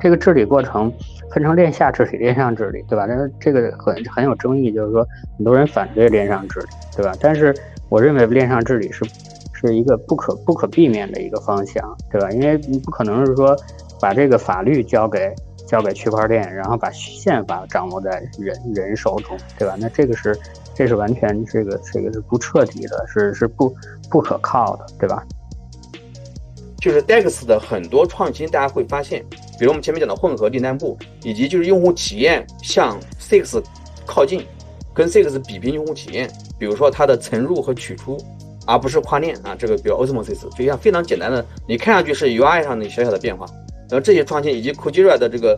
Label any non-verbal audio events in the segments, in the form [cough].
这个治理过程分成链下治理、链上治理，对吧？但是这个很很有争议，就是说很多人反对链上治理，对吧？但是我认为链上治理是是一个不可不可避免的一个方向，对吧？因为你不可能是说把这个法律交给交给区块链，然后把宪法掌握在人人手中，对吧？那这个是这是完全这个这个是不彻底的，是是不不可靠的，对吧？就是 DEX 的很多创新，大家会发现，比如我们前面讲的混合订单部，以及就是用户体验向 Six 靠近，跟 Six 比拼用户体验，比如说它的存入和取出，而不是跨链啊，这个比如 Osmosis 非常非常简单的，你看上去是 UI 上的小小的变化，然后这些创新以及 Kujira 的这个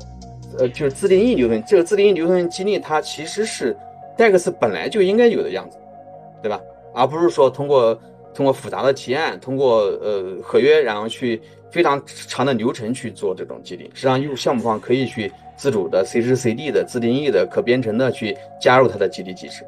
呃就是自定义流程，这个自定义流程激励它其实是 DEX 本来就应该有的样子，对吧？而不是说通过。通过复杂的提案，通过呃合约，然后去非常长的流程去做这种激励。实际上，用项目方可以去自主的随时随地的自定义的可编程的去加入它的激励机制。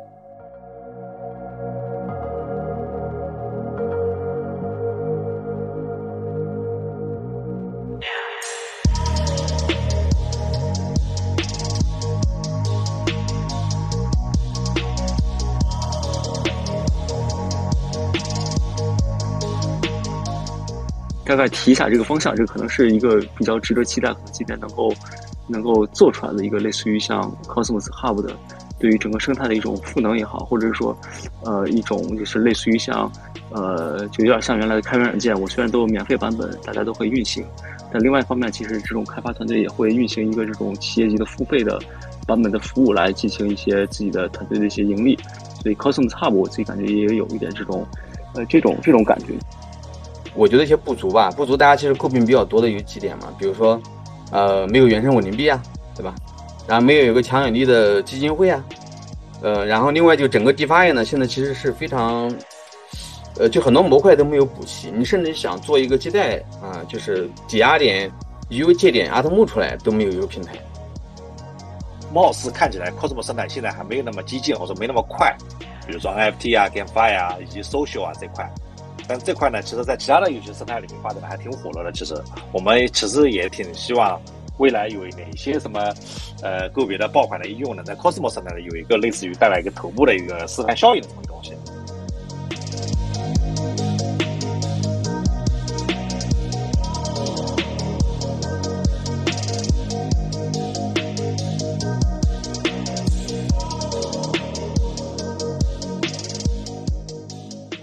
大概提一下这个方向，这可能是一个比较值得期待，可能今年能够能够做出来的一个类似于像 Cosmos Hub 的，对于整个生态的一种赋能也好，或者是说，呃，一种就是类似于像，呃，就有点像原来的开源软件，我虽然都有免费版本，大家都会运行，但另外一方面，其实这种开发团队也会运行一个这种企业级的付费的版本的服务来进行一些自己的团队的一些盈利，所以 Cosmos Hub 我自己感觉也有一点这种，呃，这种这种感觉。我觉得一些不足吧，不足大家其实诟病比较多的有几点嘛，比如说，呃，没有原生稳定币啊，对吧？然后没有有个强有力的基金会啊，呃，然后另外就整个 DeFi 呢，现在其实是非常，呃，就很多模块都没有补齐，你甚至想做一个借贷啊，就是抵押点、U 借点、阿特木出来都没有一个平台。貌似看起来 Cosmos 生态现在还没有那么激进，或者没那么快，比如说 NFT 啊、GameFi 啊以及 Social 啊这块。但这块呢，其实，在其他的游戏生态里面发展的还挺火热的。其实，我们其实也挺希望未来有哪些什么，呃，个别的爆款的应用呢，在 Cosmos 上呢有一个类似于带来一个头部的一个示范效应的这么东西。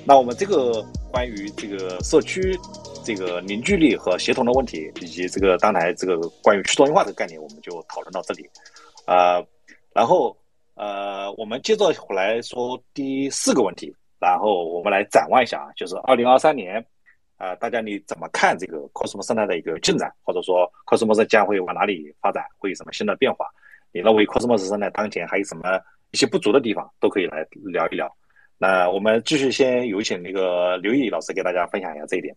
那我们这个。关于这个社区这个凝聚力和协同的问题，以及这个刚才这个关于去中心化这个概念，我们就讨论到这里。呃，然后呃，我们接着来说第四个问题，然后我们来展望一下啊，就是二零二三年，啊，大家你怎么看这个 Cosmos 生态的一个进展，或者说 Cosmos 将会往哪里发展，会有什么新的变化？你认为 Cosmos 生态当前还有什么一些不足的地方，都可以来聊一聊。那我们继续先有请那个刘毅老师给大家分享一下这一点。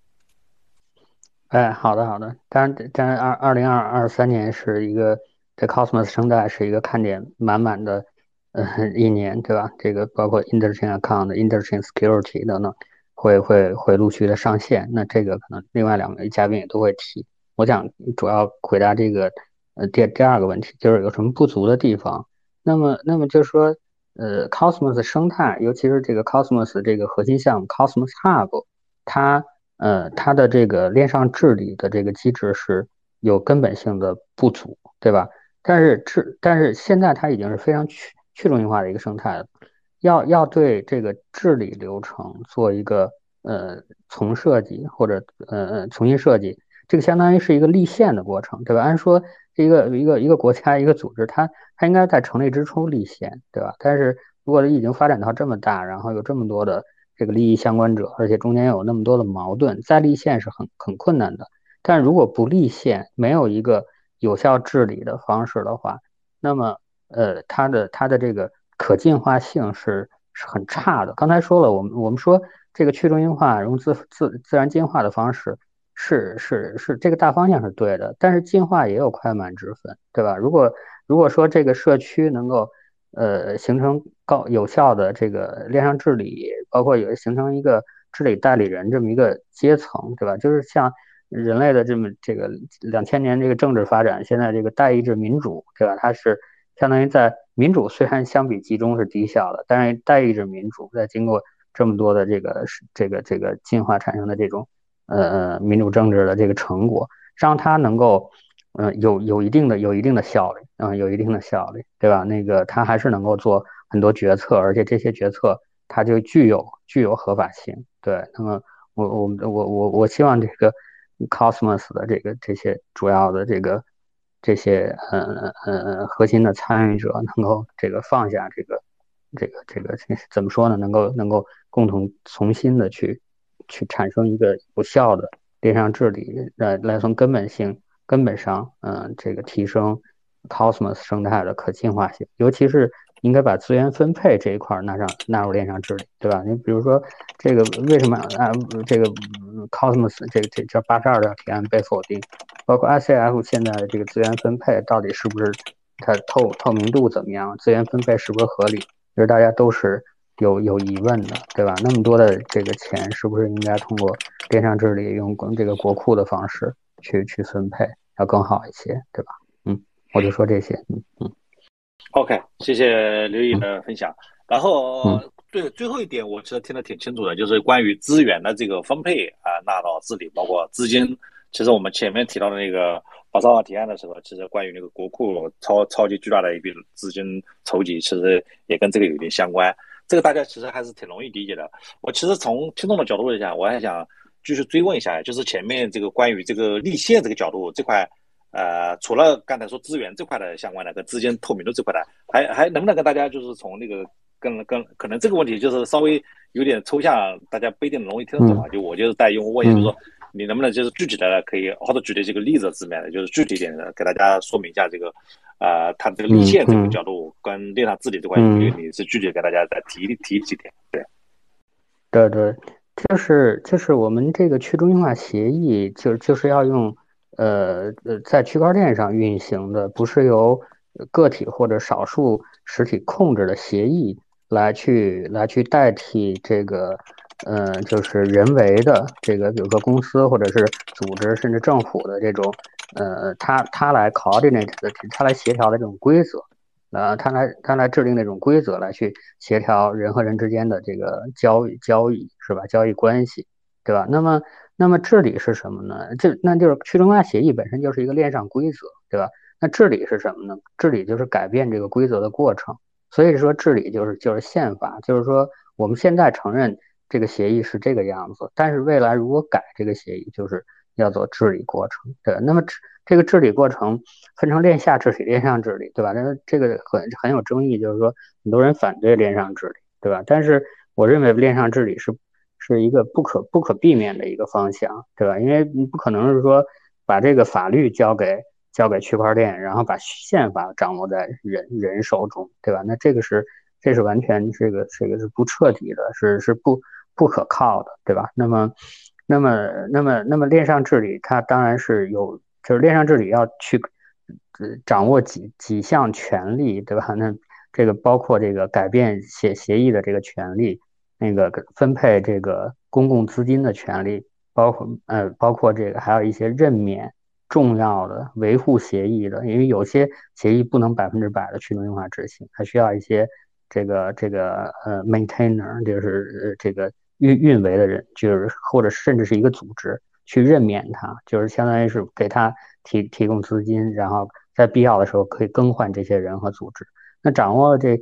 哎，好的好的，当然当然二二零二二三年是一个这 Cosmos 生态是一个看点满满的呃一年，对吧？这个包括 Interchain Account、Interchain Security 等等会会会陆续的上线。那这个可能另外两位嘉宾也都会提。我想主要回答这个呃第第二个问题，就是有什么不足的地方。那么那么就是说。呃，Cosmos 生态，尤其是这个 Cosmos 这个核心项目 Cosmos Hub，它呃它的这个链上治理的这个机制是有根本性的不足，对吧？但是治，但是现在它已经是非常去去中心化的一个生态了，要要对这个治理流程做一个呃重设计或者呃呃重新设计，这个相当于是一个立宪的过程，对吧？按说。一个一个一个国家一个组织，它它应该在成立之初立宪，对吧？但是如果已经发展到这么大，然后有这么多的这个利益相关者，而且中间有那么多的矛盾，再立宪是很很困难的。但如果不立宪，没有一个有效治理的方式的话，那么呃，它的它的这个可进化性是是很差的。刚才说了，我们我们说这个去中心化用自自自然进化的方式。是是是，这个大方向是对的，但是进化也有快慢之分，对吧？如果如果说这个社区能够呃形成高有效的这个链上治理，包括有形成一个治理代理人这么一个阶层，对吧？就是像人类的这么这个两千年这个政治发展，现在这个代议制民主，对吧？它是相当于在民主虽然相比集中是低效的，但是代议制民主在经过这么多的这个这个这个进化产生的这种呃民主政治的这个成果，让它能够嗯有有一定的有一定的效率，嗯有一定的效率，对吧？那个它还是能够做很多决策，而且这些决策它就具有具有合法性，对。那么我我我我我希望这个。Cosmos 的这个这些主要的这个这些嗯嗯核心的参与者能够这个放下这个这个这个怎么说呢？能够能够共同重新的去去产生一个有效的链上治理，来来从根本性根本上嗯这个提升 Cosmos 生态的可进化性，尤其是。应该把资源分配这一块儿纳上纳入链上治理，对吧？你比如说，这个为什么啊？这个 Cosmos 这这这八十二条提案被否定，包括 ICF 现在的这个资源分配到底是不是它透透明度怎么样？资源分配是不是合理？其实大家都是有有疑问的，对吧？那么多的这个钱是不是应该通过电商治理，用这个国库的方式去去分配，要更好一些，对吧？嗯，我就说这些，嗯嗯。OK，谢谢刘毅的分享。然后对最后一点，我其实听得挺清楚的，就是关于资源的这个分配啊，纳到治理，包括资金。其实我们前面提到的那个八十二提案的时候，其实关于那个国库超超级巨大的一笔资金筹集，其实也跟这个有点相关。这个大家其实还是挺容易理解的。我其实从听众的角度来讲，我还想继续追问一下，就是前面这个关于这个立宪这个角度这块。呃，除了刚才说资源这块的相关的跟资金透明度这块的，还还能不能跟大家就是从那个跟跟可能这个问题就是稍微有点抽象，大家不一定容易听得懂啊。就我就是带用户问就是说你能不能就是具体的可以或者举的这个例子字面的，就是具体一点的给大家说明一下这个，呃，它这个立线这个角度跟链上治理这块，你你是具体给大家再提提几点？对，对对，就是就是我们这个去中心化协议，就就是要用。呃呃，在区块链上运行的不是由个体或者少数实体控制的协议来去来去代替这个，嗯，就是人为的这个，比如说公司或者是组织甚至政府的这种，呃，他他来 coordinate 的，他来协调的这种规则，呃，他来他来制定那种规则来去协调人和人之间的这个交易交易是吧？交易关系，对吧？那么。那么治理是什么呢？这那就是去中心化协议本身就是一个链上规则，对吧？那治理是什么呢？治理就是改变这个规则的过程。所以说治理就是就是宪法，就是说我们现在承认这个协议是这个样子，但是未来如果改这个协议，就是要做治理过程，对那么这个治理过程分成链下治理、链上治理，对吧？那这个很很有争议，就是说很多人反对链上治理，对吧？但是我认为链上治理是。是一个不可不可避免的一个方向，对吧？因为你不可能是说把这个法律交给交给区块链，然后把宪法掌握在人人手中，对吧？那这个是这是完全这个这个是不彻底的，是是不不可靠的，对吧？那么那么那么那么链上治理，它当然是有，就是链上治理要去呃掌握几几项权利，对吧？那这个包括这个改变协协议的这个权利。那个分配这个公共资金的权利，包括呃，包括这个还有一些任免重要的维护协议的，因为有些协议不能百分之百的去中心化执行，还需要一些这个这个呃 maintainer，就是这个运运维的人，就是或者甚至是一个组织去任免他，就是相当于是给他提提供资金，然后在必要的时候可以更换这些人和组织。那掌握了这。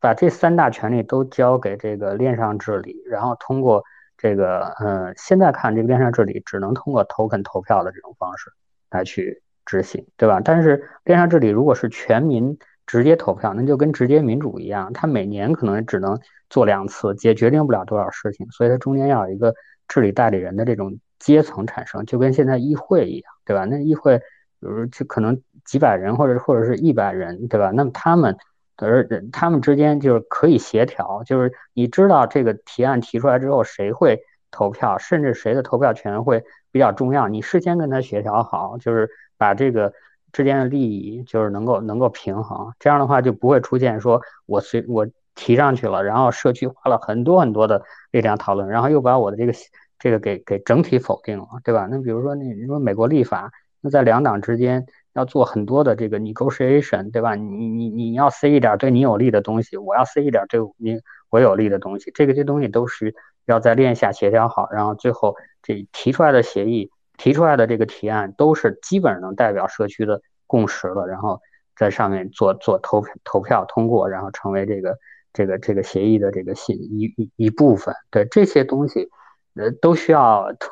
把这三大权利都交给这个链上治理，然后通过这个，呃，现在看这个链上治理只能通过 token 投票的这种方式来去执行，对吧？但是链上治理如果是全民直接投票，那就跟直接民主一样，它每年可能只能做两次，也决定不了多少事情，所以它中间要有一个治理代理人的这种阶层产生，就跟现在议会一样，对吧？那议会，比如就可能几百人或者或者是一百人，对吧？那么他们。而他们之间就是可以协调，就是你知道这个提案提出来之后谁会投票，甚至谁的投票权会比较重要，你事先跟他协调好，就是把这个之间的利益就是能够能够平衡，这样的话就不会出现说我随我提上去了，然后社区花了很多很多的力量讨论，然后又把我的这个这个给给整体否定了，对吧？那比如说你你说美国立法，那在两党之间要做很多的这个 negotiation，对吧？你你你要塞一点对你有利的东西，我要塞一点对你我有利的东西，这个这东西都是要在链下协调好，然后最后这提出来的协议提出来的这个提案都是基本上能代表社区的共识了，然后在上面做做投投票通过，然后成为这个这个这个协议的这个信一一一部分。对这些东西。呃，都需要都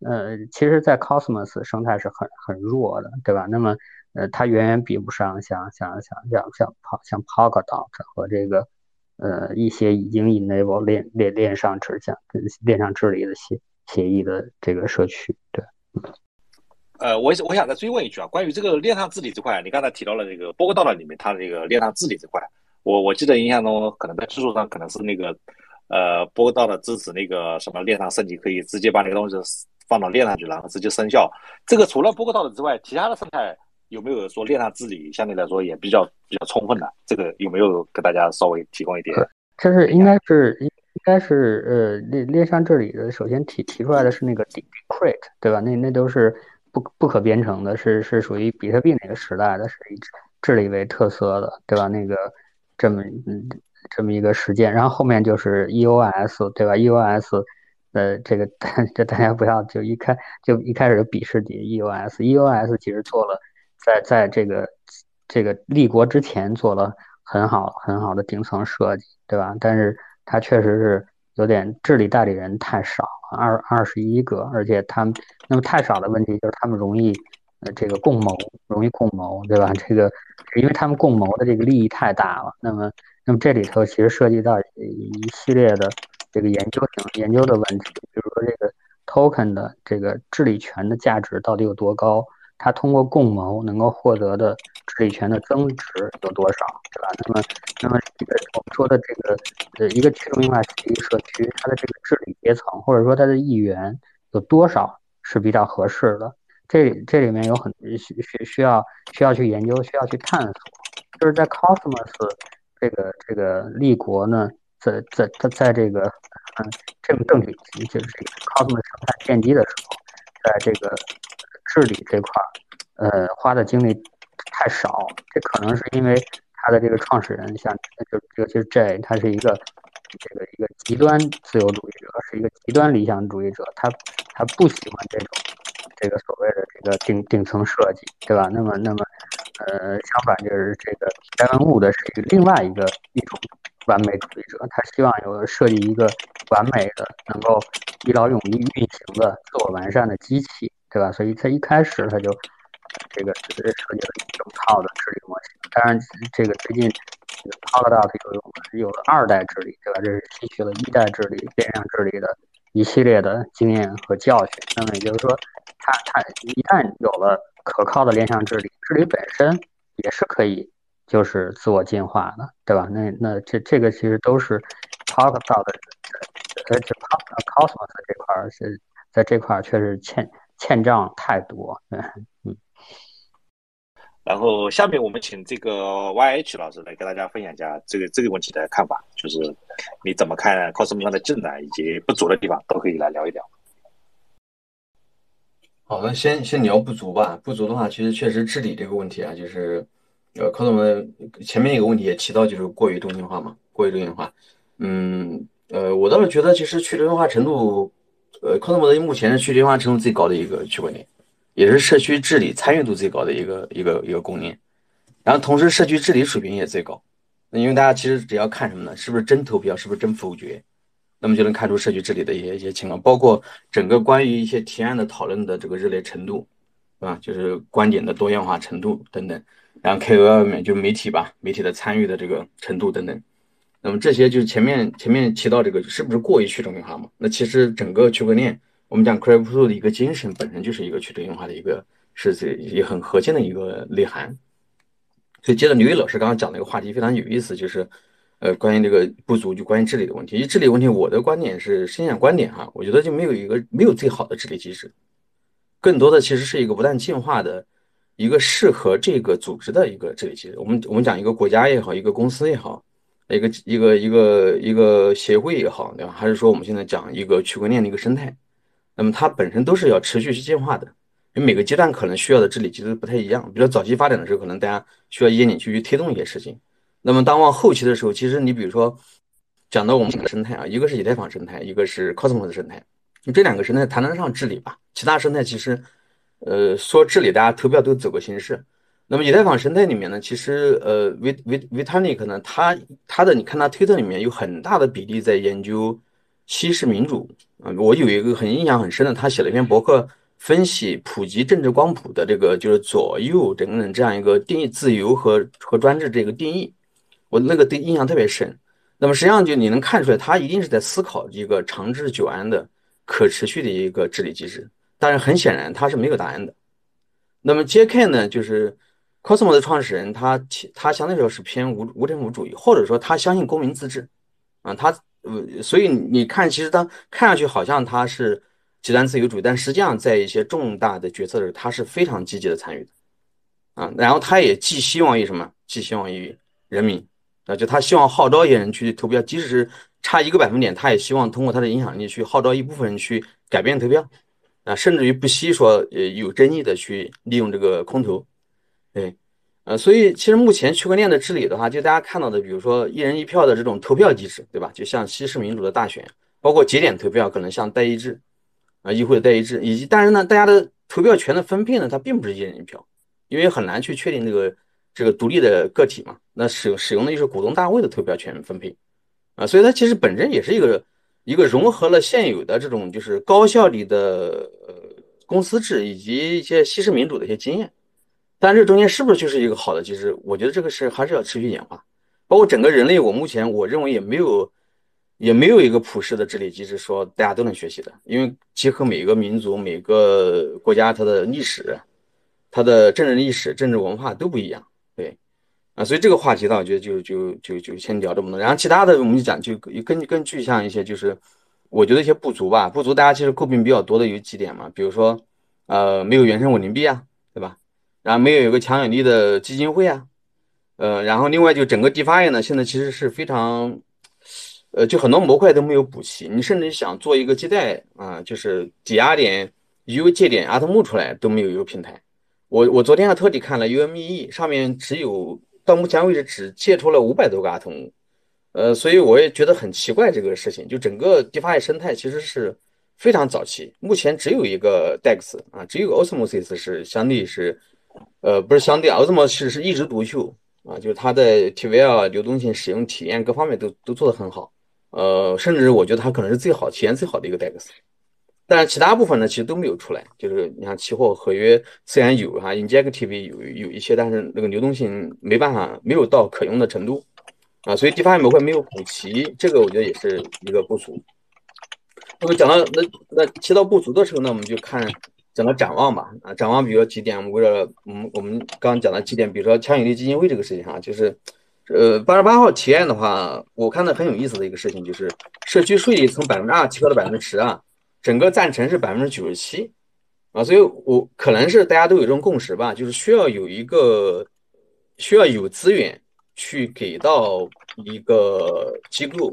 呃，其实，在 Cosmos 生态是很很弱的，对吧？那么，呃，它远远比不上像像像像像像 Polkadot 和这个呃一些已经 enable 链链链上治像链上治理的协协议的这个社区，对。呃，我我想再追问一句啊，关于这个链上治理这块，你刚才提到了这个波克道的里面，它的这个链上治理这块，我我记得印象中，可能在技术上可能是那个。呃，波道的支持那个什么链上升级，可以直接把那个东西放到链上去，然后直接生效。这个除了波道的之外，其他的生态有没有说链上治理相对来说也比较比较充分的？这个有没有给大家稍微提供一点？这是应该是应该是呃链链上治理的，首先提提出来的是那个 Decrypt，对吧？那那都是不不可编程的，是是属于比特币那个时代的，是以治理为特色的，对吧？那个这么嗯。这么一个实践，然后后面就是 EOS，对吧？EOS，呃，这个 [laughs] 这大家不要就一开就一开始就鄙视你 EOS，EOS 其实做了在在这个这个立国之前做了很好很好的顶层设计，对吧？但是它确实是有点治理代理人太少，二二十一个，而且他们那么太少的问题就是他们容易呃这个共谋，容易共谋，对吧？[laughs] 这个因为他们共谋的这个利益太大了，那么。那么这里头其实涉及到一系列的这个研究性研究的问题，比如说这个 token 的这个治理权的价值到底有多高？它通过共谋能够获得的治理权的增值有多少，对吧？那么，那么这个我们说的这个呃一个去中心化协议社区，它的这个治理阶层或者说它的议员有多少是比较合适的？这这里面有很需需需要需要去研究，需要去探索，就是在 Cosmos。这个这个立国呢，在在在在这个嗯，这个政体就是这个 Cosmos 生态奠基的时候，在这个治理这块儿，呃，花的精力太少。这可能是因为他的这个创始人，像就尤其是 Jay，他是一个这个一个极端自由主义者，是一个极端理想主义者，他他不喜欢这种这个所谓的这个顶顶层设计，对吧？那么那么。呃，相反就是这个戴文物的是另外一个一种完美主义者，他希望有设计一个完美的、能够一劳永逸运行的、自我完善的机器，对吧？所以他一开始他就这个设计了一整套的治理模型。当然，这个最近这个 Polkadot 有有了二代治理，对吧？这是吸取了一代治理变相治理的一系列的经验和教训。那么也就是说，他他一旦有了。可靠的链上治理，治理本身也是可以，就是自我进化的，对吧？那那这这个其实都是 talk 到的，而且 cosmos 这块儿是在这块儿确实欠欠账太多，嗯嗯。然后下面我们请这个 YH 老师来跟大家分享一下这个这个问题的看法，就是你怎么看 cosmos 的进展以及不足的地方，都可以来聊一聊。好，那先先聊不足吧。不足的话，其实确实治理这个问题啊，就是，呃，科总们前面一个问题也提到，就是过于中心化嘛，过于中心化。嗯，呃，我倒是觉得，其实去中心化程度，呃，科总的目前是去中心化程度最高的一个区块链，也是社区治理参与度最高的一个一个一个公链。然后同时，社区治理水平也最高。那因为大家其实只要看什么呢？是不是真投票？是不是真否决？那么就能看出社区治理的一些一些情况，包括整个关于一些提案的讨论的这个热烈程度，是吧？就是观点的多样化程度等等，然后 KOL 里面就媒体吧，媒体的参与的这个程度等等。那么这些就是前面前面提到这个是不是过于去中心化嘛？那其实整个区块链，我们讲 Crypto 的一个精神本身就是一个去中心化的一个是这也很核心的一个内涵。所以接着刘毅老师刚刚讲的一个话题非常有意思，就是。呃，关于这个不足，就关于治理的问题。因为治理问题，我的观点是深想观点哈，我觉得就没有一个没有最好的治理机制，更多的其实是一个不断进化的一个适合这个组织的一个治理机制。我们我们讲一个国家也好，一个公司也好，一个一个一个一个协会也好，对吧？还是说我们现在讲一个区块链的一个生态，那么它本身都是要持续去进化的，因为每个阶段可能需要的治理机制不太一样。比如说早期发展的时候，可能大家需要烟景去去推动一些事情。那么当往后期的时候，其实你比如说讲到我们的生态啊，一个是以太坊生态，一个是 Cosmos 生态，这两个生态谈得上治理吧？其他生态其实，呃，说治理，大家投票都走个形式。那么以太坊生态里面呢，其实呃，V V Vitalik 呢，他他的你看他推特里面有很大的比例在研究西式民主啊。我有一个很印象很深的，他写了一篇博客分析普及政治光谱的这个就是左右等等这样一个定义自由和和专制这个定义，我那个对印象特别深。那么实际上就你能看出来，他一定是在思考一个长治久安的可持续的一个治理机制，但是很显然他是没有答案的。那么 J.K. 呢，就是。cosmo 的创始人，他他相对来说是偏无无政府主义，或者说他相信公民自治，啊，他呃，所以你看，其实他看上去好像他是极端自由主义，但实际上在一些重大的决策的时候，他是非常积极的参与的，啊，然后他也寄希望于什么？寄希望于人民，啊，就他希望号召一些人去投票，即使是差一个百分点，他也希望通过他的影响力去号召一部分人去改变投票，啊，甚至于不惜说呃有争议的去利用这个空投。对，呃，所以其实目前区块链的治理的话，就大家看到的，比如说一人一票的这种投票机制，对吧？就像西式民主的大选，包括节点投票，可能像代议制，啊，议会的代议制，以及但是呢，大家的投票权的分配呢，它并不是一人一票，因为很难去确定这个这个独立的个体嘛。那使使用的就是股东大会的投票权分配，啊，所以它其实本身也是一个一个融合了现有的这种就是高效率的呃公司制以及一些西式民主的一些经验。但这中间是不是就是一个好的机制？我觉得这个是还是要持续演化。包括整个人类，我目前我认为也没有，也没有一个普世的治理机制说大家都能学习的。因为结合每个民族、每个国家它的历史、它的政治历史、政治文化都不一样。啊，所以这个话题呢，我觉得就就就就先聊这么多。然后其他的我们就讲，就更更具象一些，就是我觉得一些不足吧。不足大家其实诟病比较多的有几点嘛，比如说，呃，没有原生稳定币啊，对吧？然后没有一个强有力的基金会啊，呃，然后另外就整个 DeFi 呢，现在其实是非常，呃，就很多模块都没有补齐。你甚至想做一个借贷啊，就是抵押点 U 借点 Atom 出来都没有一个平台。我我昨天还特地看了 UME 上面只有到目前为止只借出了五百多个 Atom，呃，所以我也觉得很奇怪这个事情。就整个 DeFi 生态其实是非常早期，目前只有一个 DEX 啊，只有 Osmosis 是相对是。呃，不是相对，奥斯莫是是一枝独秀啊，就是它的 TVL 流动性、使用体验各方面都都做得很好。呃，甚至我觉得它可能是最好体验最好的一个 DEX。但是其他部分呢，其实都没有出来。就是你看期货合约虽然有哈，Injective 有有一些，但是那个流动性没办法，没有到可用的程度啊。所以 DeFi 模块没有补齐，这个我觉得也是一个不足。那么讲到那那提到不足的时候呢，我们就看。讲到展望吧，啊，展望比如说几点，我们为了我们我们刚刚讲的几点，比如说强有力基金会这个事情哈，就是，呃，八十八号提案的话，我看到很有意思的一个事情，就是社区税率从百分之二提高到百分之十啊，整个赞成是百分之九十七，啊，所以我可能是大家都有这种共识吧，就是需要有一个需要有资源去给到一个机构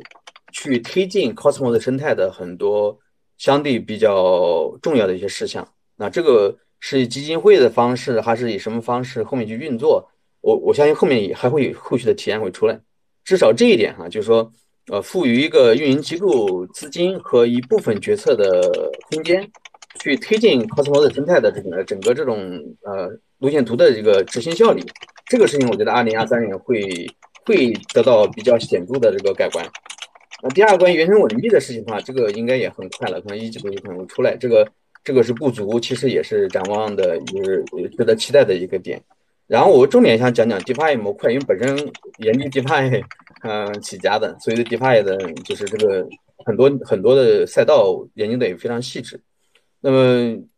去推进 Cosmos 生态的很多相对比较重要的一些事项。那这个是以基金会的方式，还是以什么方式后面去运作？我我相信后面也还会有后续的体验会出来。至少这一点哈，就是说，呃，赋予一个运营机构资金和一部分决策的空间，去推进 Cosmos 生态的这个整个这种呃路线图的这个执行效率，这个事情我觉得二零二三年会会得到比较显著的这个改观。那第二关于原生稳定币的事情的话，这个应该也很快了，可能一季度就可能会出来。这个。这个是不足，其实也是展望的，就是值得期待的一个点。然后我重点想讲讲 DeFi 模块，因为本身研究 DeFi，嗯起家的，所以 DeFi 的就是这个很多很多的赛道研究的也非常细致。那么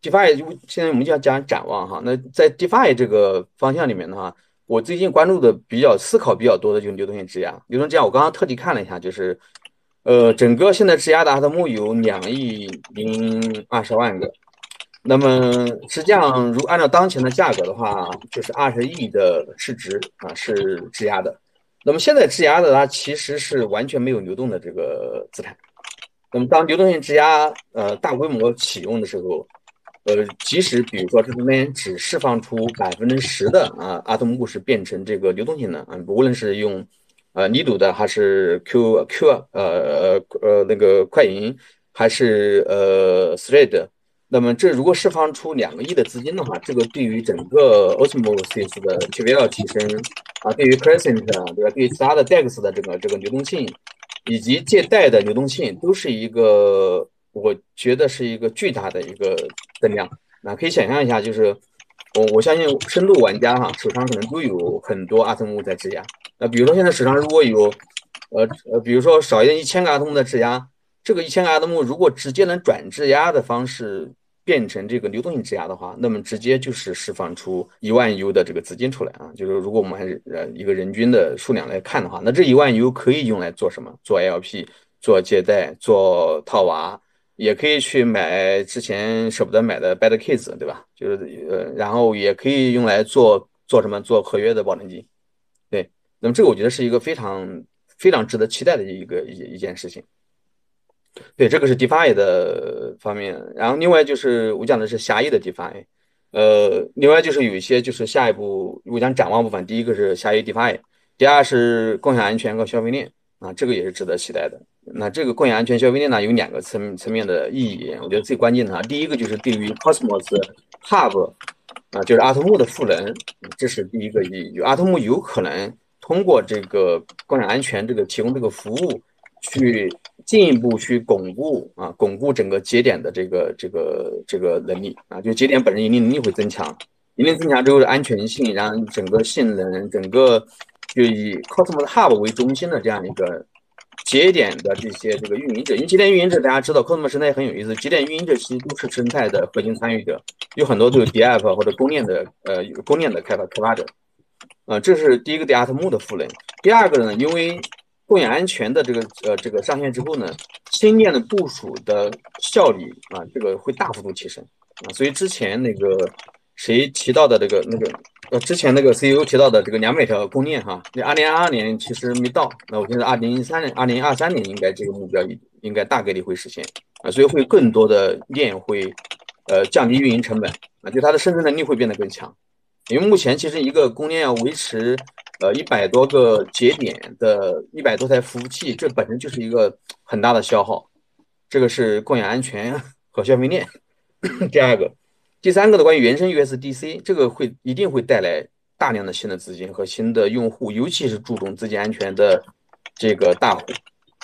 DeFi 现在我们就要讲展望哈。那在 DeFi 这个方向里面的话，我最近关注的比较思考比较多的就是流动性质押。流动性质押我刚刚特地看了一下，就是。呃，整个现在质押的它的木有两亿零二十万个，那么实际上如按照当前的价格的话，就是二十亿的市值啊是质押的。那么现在质押的它其实是完全没有流动的这个资产那么当流动性质押呃大规模启用的时候，呃，即使比如说这中间只释放出百分之十的啊阿童木是变成这个流动性的啊，无论是用呃泥土的还是 Q Q 呃呃呃那个快银还是呃 Thread。那么这如果释放出两个亿的资金的话，这个对于整个 Osmosis 的 TVL 提升啊，对于 Crescent 啊对吧？对于其他的 DEX 的这个这个流动性以及借贷的流动性，都是一个我觉得是一个巨大的一个增量。那可以想象一下，就是我我相信深度玩家哈手上可能都有很多阿童木在质押。那比如说现在手上如果有呃呃，比如说少一点一千个阿童木的质押。这个一千个阿童木如果直接能转质押的方式变成这个流动性质押的话，那么直接就是释放出一万 U 的这个资金出来啊。就是如果我们还是呃一个人均的数量来看的话，那这一万 U 可以用来做什么？做 LP，做借贷，做套娃，也可以去买之前舍不得买的 Bad Kids，对吧？就是呃，然后也可以用来做做什么？做合约的保证金。对，那么这个我觉得是一个非常非常值得期待的一个一一件事情。对，这个是 DeFi 的方面，然后另外就是我讲的是狭义的 DeFi，呃，另外就是有一些就是下一步我讲展望部分，第一个是狭义 DeFi，第二是共享安全和消费链。啊，这个也是值得期待的。那这个共享安全消费链呢，有两个层层面的意义，我觉得最关键的啊，第一个就是对于 Cosmos Hub 啊，就是阿童木的赋能，这是第一个意义，就阿童木有可能通过这个共享安全这个提供这个服务去。进一步去巩固啊，巩固整个节点的这个这个这个能力啊，就节点本身盈利能力会增强，盈利增强之后的安全性，然后整个性能，整个就以 Cosmos Hub 为中心的这样一个节点的这些这个运营者，因为节点运营者大家知道，Cosmos 生态很有意思，节点运营者其实都是生态的核心参与者，有很多都有 DApp 或者公链的呃公链的开发开发者，啊，这是第一个 d a t m 的赋能，第二个呢，因为共享安全的这个呃这个上线之后呢，新链的部署的效率啊，这个会大幅度提升啊。所以之前那个谁提到的这个那个呃，之前那个 CEO 提到的这个两百条公链哈，那二零二二年其实没到，那我觉得二零一三年、二零二三年应该这个目标应该大概率会实现啊。所以会更多的链会呃降低运营成本啊，就它的生存能力会变得更强。因为目前其实一个公链要维持。呃，一百多个节点的一百多台服务器，这本身就是一个很大的消耗。这个是共享安全和消费链。[coughs] 第二个，第三个的关于原生 USDC，这个会一定会带来大量的新的资金和新的用户，尤其是注重资金安全的这个大户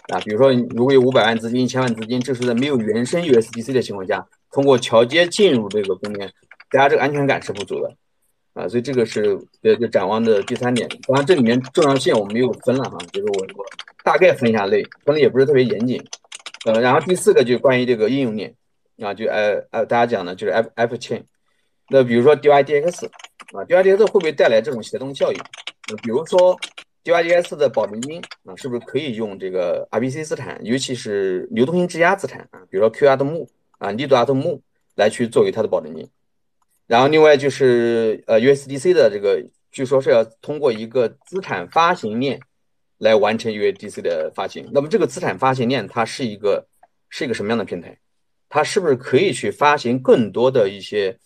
啊。比如说，如果有五百万资金、一千万资金，这是在没有原生 USDC 的情况下，通过桥接进入这个公链，大家这个安全感是不足的。啊，所以这个是呃，就展望的第三点。当然，这里面重要性我们没有分了哈，就是我我大概分一下类，分的也不是特别严谨。呃，然后第四个就关于这个应用链啊，就呃呃，大家讲的就是 F F chain。那比如说 DYDX 啊，DYDX 会不会带来这种协同效应？比如说 DYDX 的保证金啊，是不是可以用这个 RPC 资产，尤其是流动性质押资产啊，比如说 QR 的木啊、力度 R 的木来去作为它的保证金？然后另外就是呃 USDC 的这个，据说是要通过一个资产发行链来完成 USDC 的发行。那么这个资产发行链它是一个是一个什么样的平台？它是不是可以去发行更多的一些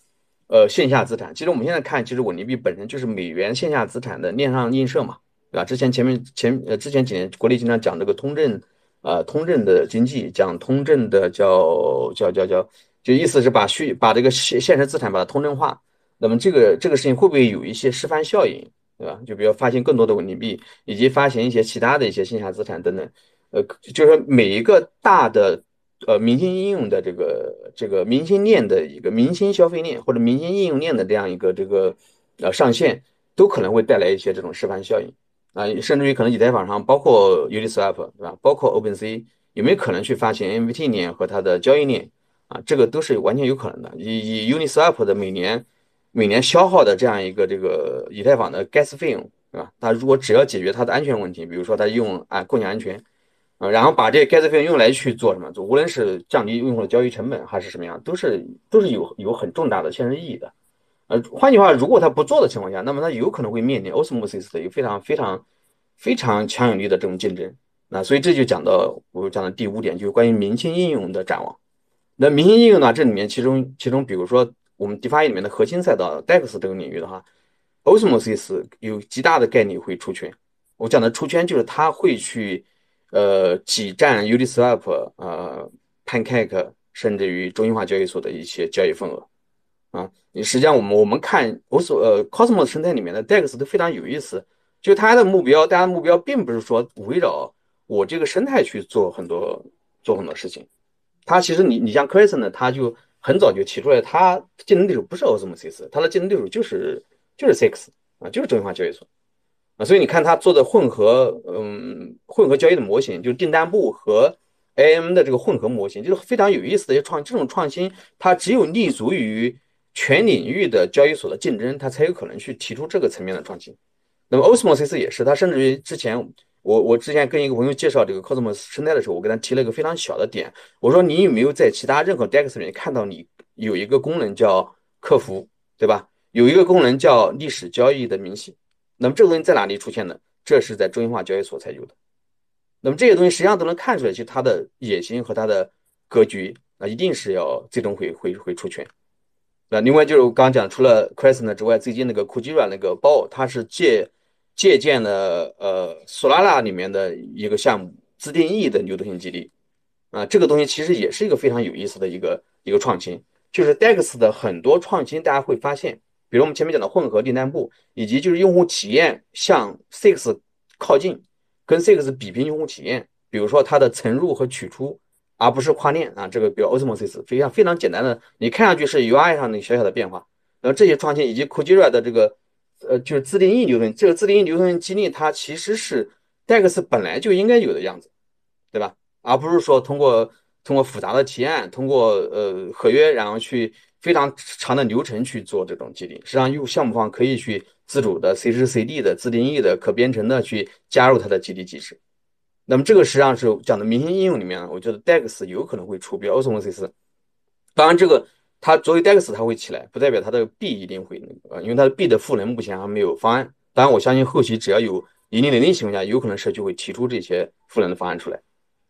呃线下资产？其实我们现在看，其实稳定币本身就是美元线下资产的链上映射嘛，对吧？之前前面前呃之前几年国内经常讲这个通证呃通证的经济，讲通证的叫叫叫叫。就意思是把虚把这个现现实资产把它通证化，那么这个这个事情会不会有一些示范效应，对吧？就比如发行更多的稳定币，以及发行一些其他的一些线下资产等等，呃，就是说每一个大的呃明星应用的这个这个明星链的一个明星消费链或者明星应用链的这样一个这个呃上线，都可能会带来一些这种示范效应啊，甚至于可能以太坊上包括 Uniswap 对吧？包括 OpenSea 有没有可能去发行 MVT 链和它的交易链？啊，这个都是完全有可能的。以以 Uniswap 的每年每年消耗的这样一个这个以太坊的 gas 费用，对吧？它如果只要解决它的安全问题，比如说它用啊共享安全，啊，然后把这 gas 费用用来去做什么？做无论是降低用户的交易成本还是什么样，都是都是有有很重大的现实意义的。呃，换句话，如果它不做的情况下，那么它有可能会面临 Osmosis 的一个非常非常非常强有力的这种竞争那所以这就讲到我讲的第五点，就是关于明星应用的展望。那明星应用呢，这里面其中其中比如说我们 DeFi 里面的核心赛道 DEX 这个领域的话，Osmosis 有极大的概率会出圈。我讲的出圈就是它会去呃挤占 Uniswap、呃 Pancake，甚至于中心化交易所的一些交易份额。啊，你实际上我们我们看我所呃 Cosmos 生态里面的 DEX 都非常有意思，就它的目标，大家目标并不是说围绕我这个生态去做很多做很多事情。它其实你你像 Crescent 呢，他就很早就提出来，他竞争对手不是 Osmosis，他的竞争对手就是就是 Six 啊，就是中心化交易所啊。所以你看他做的混合嗯混合交易的模型，就是订单部和 AM 的这个混合模型，就是非常有意思的一些创这种创新，它只有立足于。全领域的交易所的竞争，它才有可能去提出这个层面的创新。那么 Osmosis 也是，它甚至于之前我我之前跟一个朋友介绍这个 Cosmos 生态的时候，我给他提了一个非常小的点，我说你有没有在其他任何 DEX 里面看到你有一个功能叫客服，对吧？有一个功能叫历史交易的明细。那么这个东西在哪里出现呢？这是在中心化交易所才有的。那么这些东西实际上都能看出来，其实它的野心和它的格局啊，一定是要最终会会会出圈。那另外就是我刚刚讲，除了 Crescent 之外，最近那个 Kujira 那个包，它是借借鉴了呃 Solana 里面的一个项目自定义的流动性激励啊，这个东西其实也是一个非常有意思的一个一个创新。就是 DEX 的很多创新，大家会发现，比如我们前面讲的混合订单部，以及就是用户体验向 Six 靠近，跟 Six 比拼用户体验，比如说它的存入和取出。而不是跨链啊，这个比如 Osmosis 非常非常简单的，你看上去是 UI 上的小小的变化。然后这些创新以及 Kujira 的这个呃就是自定义流程，这个自定义流程激励它其实是 DEX 本来就应该有的样子，对吧？而不是说通过通过复杂的提案，通过呃合约，然后去非常长的流程去做这种激励。实际上，用项目方可以去自主的随时随地的自定义的可编程的去加入它的激励机制。那么这个实际上是讲的明星应用里面，我觉得 DEX 有可能会出，比如 Osmosis。当然，这个它作为 DEX 它会起来，不代表它的币一定会那个，因为它的币的赋能目前还没有方案。当然，我相信后期只要有一定能力情况下，有可能社区会提出这些赋能的方案出来。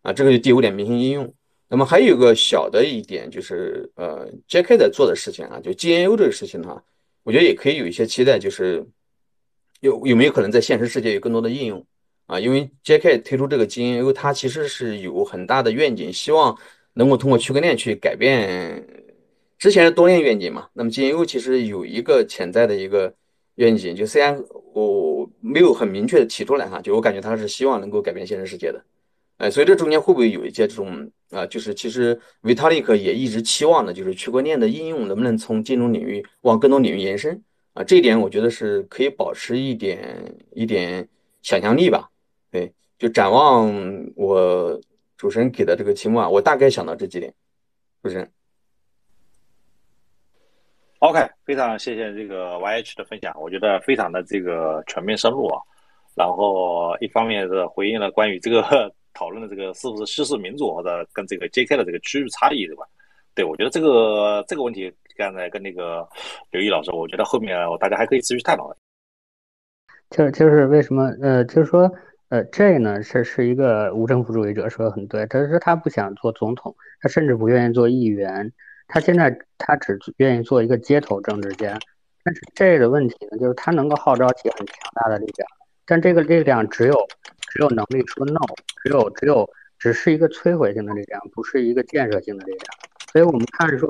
啊，这个是第五点明星应用。那么还有一个小的一点就是呃，JK 在做的事情啊，就 GNU 这个事情哈，我觉得也可以有一些期待，就是有有没有可能在现实世界有更多的应用。啊，因为 J.K. 推出这个 GNU，它其实是有很大的愿景，希望能够通过区块链去改变之前是多链愿景嘛。那么金优其实有一个潜在的一个愿景，就虽然我没有很明确的提出来哈，就我感觉他是希望能够改变现实世界的。哎，所以这中间会不会有一些这种啊，就是其实 Vitalik 也一直期望的，就是区块链的应用能不能从金融领域往更多领域延伸啊？这一点我觉得是可以保持一点一点想象力吧。对，就展望我主持人给的这个题目啊，我大概想到这几点。主持人，OK，非常谢谢这个 YH 的分享，我觉得非常的这个全面深入啊。然后一方面是回应了关于这个 [laughs] 讨论的这个是不是西式民主或者跟这个 JK 的这个区域差异，对吧？对我觉得这个这个问题刚才跟那个刘毅老师，我觉得后面大家还可以持续探讨。就就是为什么呃，就是说。呃，J 呢是是一个无政府主义者，说的很对。他说他不想做总统，他甚至不愿意做议员，他现在他只愿意做一个街头政治家。但是这个问题呢，就是他能够号召起很强大的力量，但这个力量只有只有能力说 no，只有只有只是一个摧毁性的力量，不是一个建设性的力量。所以我们看说，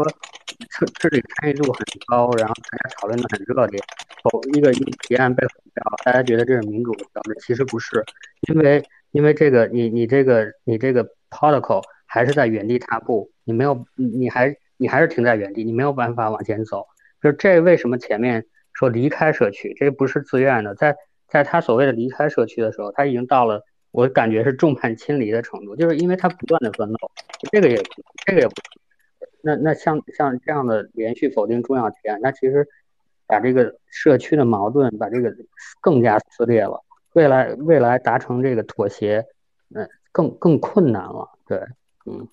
这这里参与度很高，然后大家讨论的很热烈，否一个一提案被否掉，大家觉得这是民主的标志，其实不是。因为因为这个你你这个你这个 protocol 还是在原地踏步，你没有你你还你还是停在原地，你没有办法往前走。就这为什么前面说离开社区，这不是自愿的，在在他所谓的离开社区的时候，他已经到了我感觉是众叛亲离的程度，就是因为他不断的奋斗这个也这个也不那那像像这样的连续否定重要提案，那其实把这个社区的矛盾把这个更加撕裂了。未来未来达成这个妥协，嗯，更更困难了。对，嗯。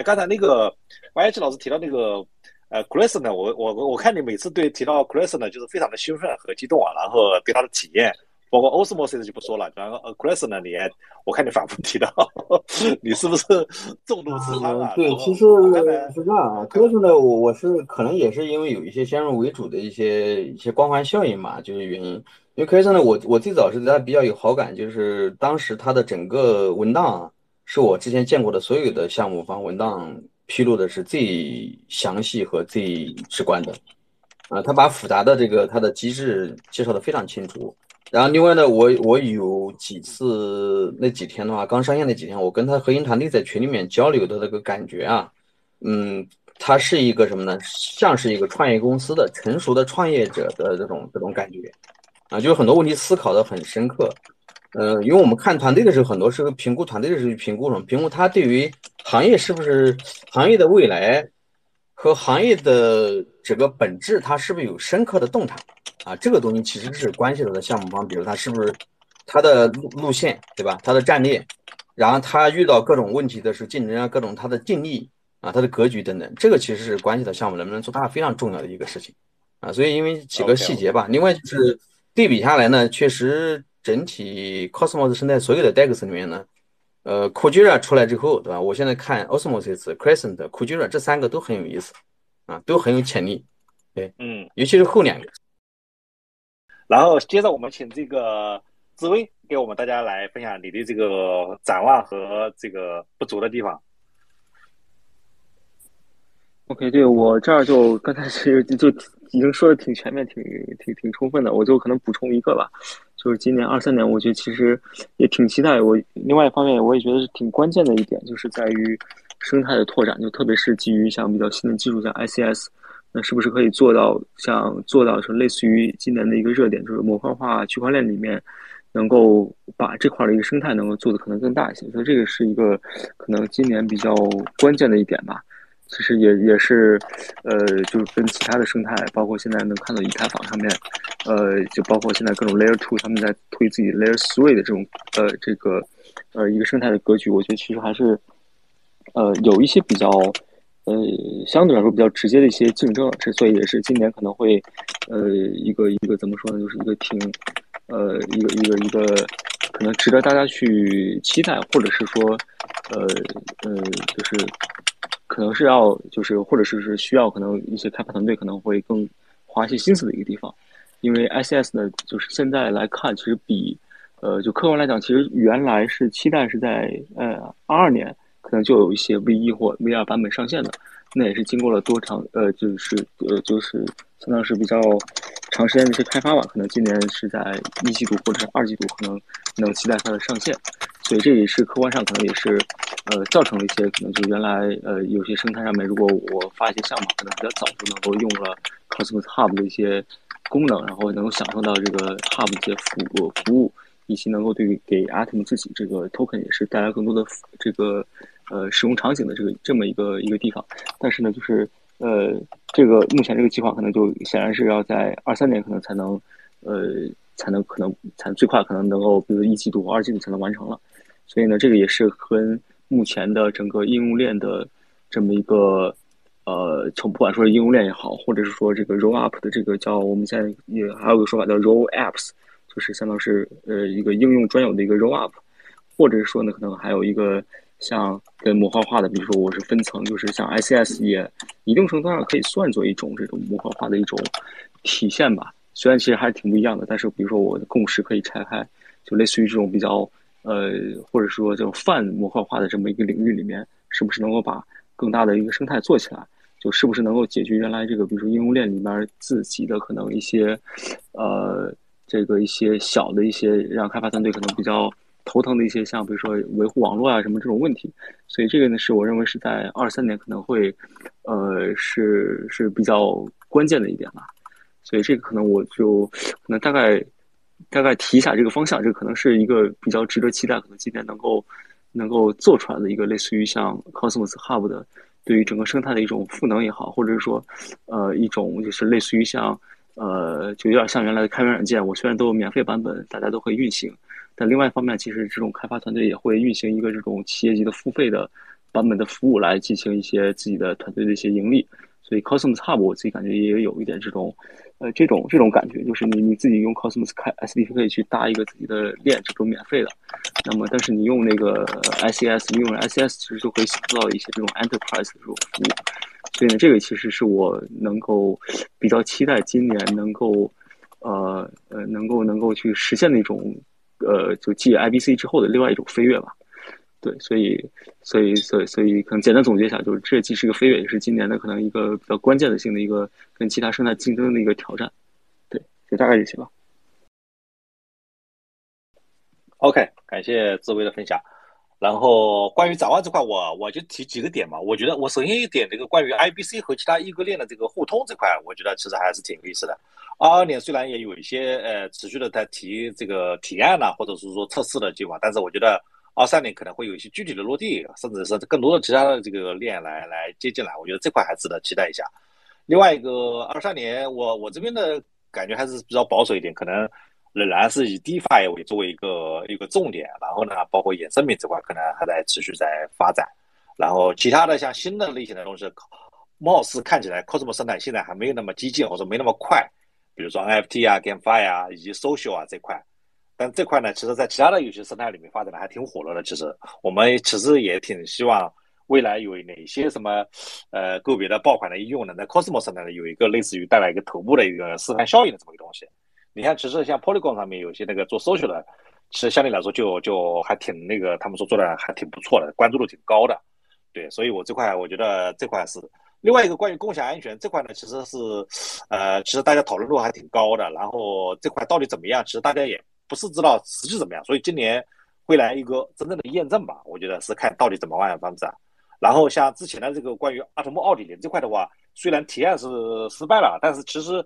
哎，刚才那个 YH 老师提到那个呃 c r i s 呢，我我我看你每次对提到 c r i s 呢，就是非常的兴奋和激动啊，然后对他的体验，包括 Osmosis 就不说了，然后 Crescent 呢，你还我看你反复提到，[laughs] 你是不是 [laughs] 重度持仓啊？对，其实是这样啊，Crescent 呢，我我是可能也是因为有一些先入为主的一些一些光环效应嘛，就是原因。因为 Crescent 呢，我我最早是对他比较有好感，就是当时他的整个文档啊，是我之前见过的所有的项目方文档披露的是最详细和最直观的。啊，他把复杂的这个它的机制介绍的非常清楚。然后另外呢，我我有几次那几天的话，刚上线那几天，我跟他核心团队在群里面交流的那个感觉啊，嗯，他是一个什么呢？像是一个创业公司的成熟的创业者的这种这种感觉，啊，就是很多问题思考的很深刻。嗯，因为我们看团队的时候，很多时候评估团队的时候评估什么？评估他对于行业是不是行业的未来。和行业的整个本质，它是不是有深刻的洞察啊？这个东西其实是关系到的项目方，比如他是不是他的路路线，对吧？他的战略，然后他遇到各种问题的时候，竞争啊，各种他的定力啊，他的格局等等，这个其实是关系到项目能不能做大非常重要的一个事情啊。所以因为几个细节吧，另外就是对比下来呢，确实整体 Cosmos 生态所有的 DEX 里面呢。呃 k u j i r a 出来之后，对吧？我现在看 Osmosis、Crescent、k u j i r a 这三个都很有意思，啊，都很有潜力。对，嗯，尤其是后两个。然后接着我们请这个紫薇给我们大家来分享你的这个展望和这个不足的地方。OK，对我这儿就刚才 [laughs] 其实就已经说的挺全面、挺挺挺充分的，我就可能补充一个吧。就是今年二三年，我觉得其实也挺期待。我另外一方面，我也觉得是挺关键的一点，就是在于生态的拓展，就特别是基于像比较新的技术，像 ICS，那是不是可以做到像做到说类似于今年的一个热点，就是模块化区块链里面，能够把这块的一个生态能够做的可能更大一些。所以这个是一个可能今年比较关键的一点吧。其实也也是，呃，就是跟其他的生态，包括现在能看到以太坊上面，呃，就包括现在各种 Layer Two 他们在推自己 Layer Three 的这种，呃，这个，呃，一个生态的格局，我觉得其实还是，呃，有一些比较，呃，相对来说比较直接的一些竞争，这所以也是今年可能会，呃，一个一个怎么说呢，就是一个挺，呃，一个一个一个，可能值得大家去期待，或者是说，呃，呃，就是。可能是要就是，或者是是需要，可能一些开发团队可能会更花一些心思的一个地方，因为 ICS 呢，就是现在来看，其实比呃，就客观来讲，其实原来是期待是在呃二二年，可能就有一些 V 一或 V 二版本上线的，那也是经过了多长呃，就是呃，就是相当是比较长时间的一些开发吧，可能今年是在一季度或者是二季度，可能能期待它的上线。所以这也是客观上可能也是，呃，造成了一些可能就原来呃有些生态上面，如果我发一些项目，可能比较早就能够用了 Cosmos Hub 的一些功能，然后能够享受到这个 Hub 的一些服务服务，以及能够对于给 Atom 自己这个 Token 也是带来更多的这个呃使用场景的这个这么一个一个地方。但是呢，就是呃这个目前这个计划可能就显然是要在二三年可能才能呃才能可能才最快可能能够比如一季度二季度才能完成了。所以呢，这个也是跟目前的整个应用链的这么一个呃，从不管说是应用链也好，或者是说这个 roll up 的这个叫我们现在也还有个说法叫 roll apps，就是相当是呃一个应用专有的一个 roll up，或者是说呢，可能还有一个像跟模块化的，比如说我是分层，就是像 ICS 也一定程度上可以算作一种这种模块化的一种体现吧。虽然其实还是挺不一样的，但是比如说我的共识可以拆开，就类似于这种比较。呃，或者说这种泛模块化的这么一个领域里面，是不是能够把更大的一个生态做起来？就是不是能够解决原来这个，比如说应用链里面自己的可能一些，呃，这个一些小的一些让开发团队可能比较头疼的一些，像比如说维护网络啊什么这种问题。所以这个呢，是我认为是在二三年可能会，呃，是是比较关键的一点吧。所以这个可能我就可能大概。大概提一下这个方向，这个可能是一个比较值得期待，可能今年能够能够做出来的一个类似于像 Cosmos Hub 的，对于整个生态的一种赋能也好，或者是说，呃，一种就是类似于像呃，就有点像原来的开源软件，我虽然都有免费版本，大家都会运行，但另外一方面，其实这种开发团队也会运行一个这种企业级的付费的版本的服务来进行一些自己的团队的一些盈利，所以 Cosmos Hub 我自己感觉也有一点这种。呃，这种这种感觉就是你你自己用 Cosmos 开 SDK 去搭一个自己的链，这种免费的。那么，但是你用那个 SES，你用 SES 其实就可以享受到一些这种 Enterprise 的这种服务。所以呢，这个其实是我能够比较期待今年能够呃呃能够能够去实现的一种呃就继 IBC 之后的另外一种飞跃吧。对，所以，所以，所以，所以，可能简单总结一下，就是这既是一个飞跃，也是今年的可能一个比较关键的性的一个跟其他生态竞争的一个挑战。对，就大概这些吧。OK，感谢志威的分享。然后关于展望这块，我我就提几个点嘛。我觉得我首先一点，这个关于 IBC 和其他异构链的这个互通这块，我觉得其实还是挺有意思的。二二年虽然也有一些呃持续的在提这个提案呐，或者是说测试的计划，但是我觉得。二三年可能会有一些具体的落地，甚至是更多的其他的这个链来来接进来，我觉得这块还值得期待一下。另外一个二三年，我我这边的感觉还是比较保守一点，可能仍然是以 DeFi 为作为一个一个重点，然后呢，包括衍生品这块可能还在持续在发展，然后其他的像新的类型的东西，貌似看起来 Cosmos 生态现在还没有那么激进或者没那么快，比如说 NFT 啊、GameFi 啊以及 Social 啊这块。但这块呢，其实，在其他的游戏生态里面发展的还挺火热的。其实，我们其实也挺希望未来有哪些什么，呃，个别的爆款的应用呢，在 Cosmos 生态里有一个类似于带来一个头部的一个示范效应的这么一个东西。你看，其实像 Polygon 上面有些那个做 social 的，其实相对来说就就还挺那个，他们说做的还挺不错的，关注度挺高的。对，所以我这块我觉得这块是另外一个关于共享安全这块呢，其实是，呃，其实大家讨论度还挺高的。然后这块到底怎么样，其实大家也。不是知道实际怎么样，所以今年会来一个真正的验证吧。我觉得是看到底怎么往下发展。然后像之前的这个关于阿童木奥迪林这块的话，虽然提案是失败了，但是其实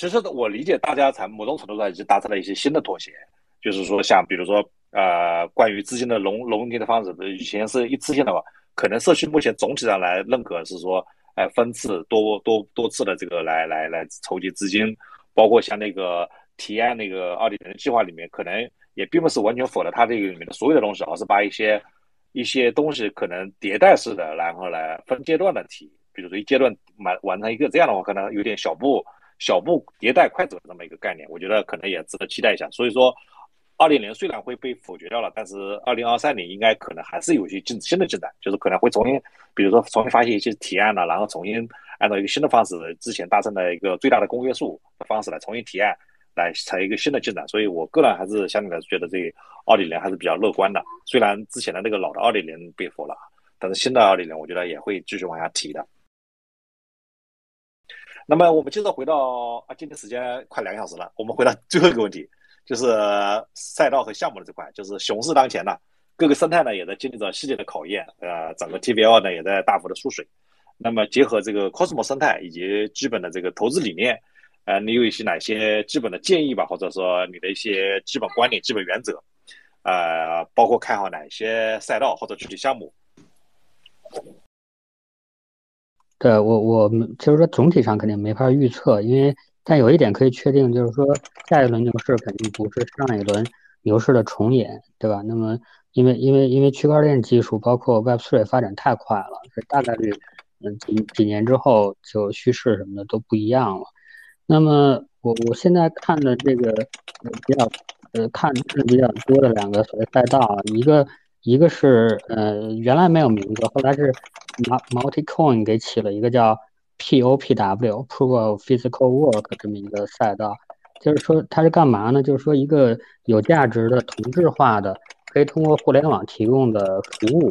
其实我理解大家在某种程度上已经达成了一些新的妥协。就是说，像比如说呃，关于资金的融融进的方式，以前是一次性的话，可能社区目前总体上来认可是说，哎，分次多多多次的这个来来来筹集资金，包括像那个。提案那个二点零计划里面，可能也并不是完全否了它这个里面的所有的东西，而是把一些一些东西可能迭代式的，然后来分阶段的提。比如说一阶段完完成一个这样的话，可能有点小步小步迭代快走的这么一个概念，我觉得可能也值得期待一下。所以说，二点零虽然会被否决掉了，但是二零二三年应该可能还是有一些进新的进展，就是可能会重新，比如说重新发现一些提案了，然后重新按照一个新的方式，之前达成的一个最大的公约数的方式来重新提案。来采一个新的进展，所以我个人还是相对来说觉得这个二点零还是比较乐观的。虽然之前的那个老的二点零被否了，但是新的二点零我觉得也会继续往下提的。那么我们接着回到啊，今天时间快两个小时了，我们回到最后一个问题，[laughs] 就是赛道和项目的这块，就是熊市当前呢，各个生态呢也在经历着细节的考验，呃，整个 TVL 呢也在大幅的缩水。那么结合这个 Cosmo 生态以及基本的这个投资理念。呃，你有一些哪些基本的建议吧，或者说你的一些基本观点、基本原则，呃，包括看好哪些赛道或者具体项目？对我，我们就是说总体上肯定没法预测，因为但有一点可以确定，就是说下一轮牛市肯定不是上一轮牛市的重演，对吧？那么因为因为因为区块链技术包括 Web3 发展太快了，大概率嗯几几年之后就趋势什么的都不一样了。那么我我现在看的这个比较呃看的比较多的两个所谓赛道啊，一个一个是呃原来没有名字，后来是 Multicoin 给起了一个叫 POPW Proof of Physical Work 这么一个赛道，就是说它是干嘛呢？就是说一个有价值的同质化的可以通过互联网提供的服务，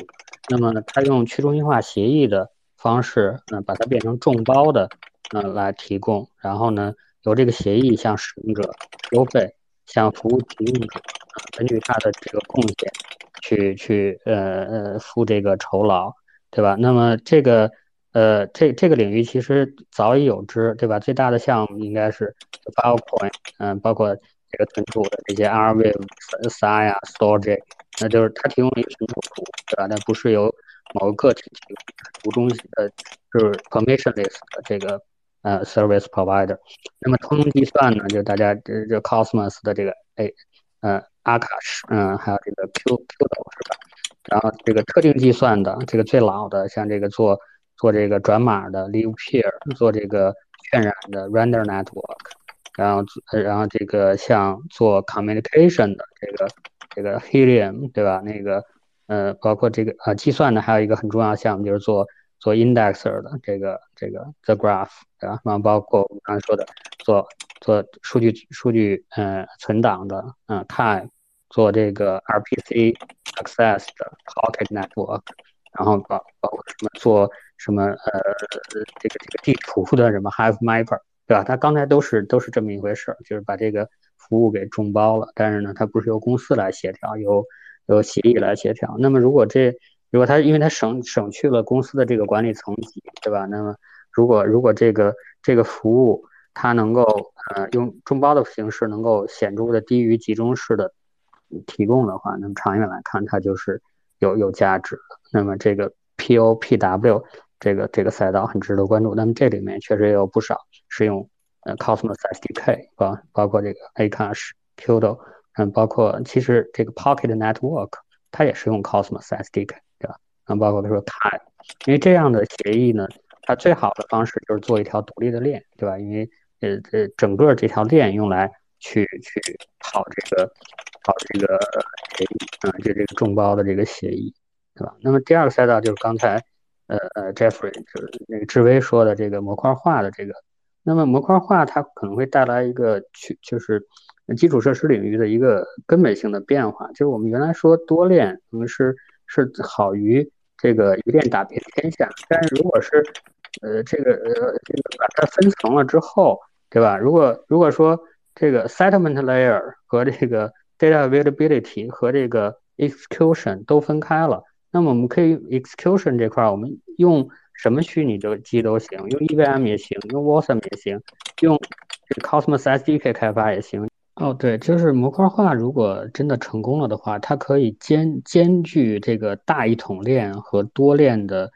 那么呢它用去中心化协议的方式，嗯，把它变成众包的。嗯，来提供，然后呢，由这个协议向使用者收费，向服务提供者根据他的这个贡献去去呃呃付这个酬劳，对吧？那么这个呃这这个领域其实早已有之，对吧？最大的项目应该是 f i l e p o i n t 嗯，包括这个存储的这些 Rive、S I 呀、Storage，那就是它提供了一个存储，对吧？但不是由某个个体提供，图中呃就是 permissionless 的这个。呃，service provider，那么通用计算呢？就大家这这 Cosmos 的这个 A，呃，Akash，嗯，还有这个 qq 是吧？然后这个特定计算的这个最老的，像这个做做这个转码的 Livepeer，做这个渲染的 Render Network，然后然后这个像做 communication 的这个这个 Helium 对吧？那个呃，包括这个呃计算的还有一个很重要项目就是做做 indexer 的这个这个 The Graph 对吧？然后包括我们刚才说的做做数据数据呃存档的嗯 Time 做这个 RPC Access 的 Pocket Network，然后包包括什么做什么呃这个这个地图的什么 Hive Mapper。对吧？他刚才都是都是这么一回事，就是把这个服务给众包了。但是呢，它不是由公司来协调，由由协议来协调。那么如果这如果它因为它省省去了公司的这个管理层级，对吧？那么如果如果这个这个服务它能够呃用众包的形式能够显著的低于集中式的提供的话，那么长远来看它就是有有价值。那么这个 POPW。这个这个赛道很值得关注，那么这里面确实也有不少是用呃 Cosmos SDK 包包括这个 Akash、Kudo，嗯，包括其实这个 Pocket Network 它也是用 Cosmos SDK，对吧？嗯，包括比如说 Kai，因为这样的协议呢，它最好的方式就是做一条独立的链，对吧？因为呃呃整个这条链用来去去跑这个跑这个协议，嗯，就这个众包的这个协议，对吧？那么第二个赛道就是刚才。呃呃，Jeffrey 就是那个志威说的这个模块化的这个，那么模块化它可能会带来一个去就是基础设施领域的一个根本性的变化，就是我们原来说多链，我们是是好于这个一链打遍天下，但是如果是呃这个呃这个把它分层了之后，对吧？如果如果说这个 settlement layer 和这个 data availability 和这个 execution 都分开了。那么我们可以 execution 这块儿，我们用什么虚拟的机都行，用 EVM 也行，用 Wasm 也行，用 Cosmos SDK 开发也行。哦，对，就是模块化，如果真的成功了的话，它可以兼兼具这个大一统链和多链的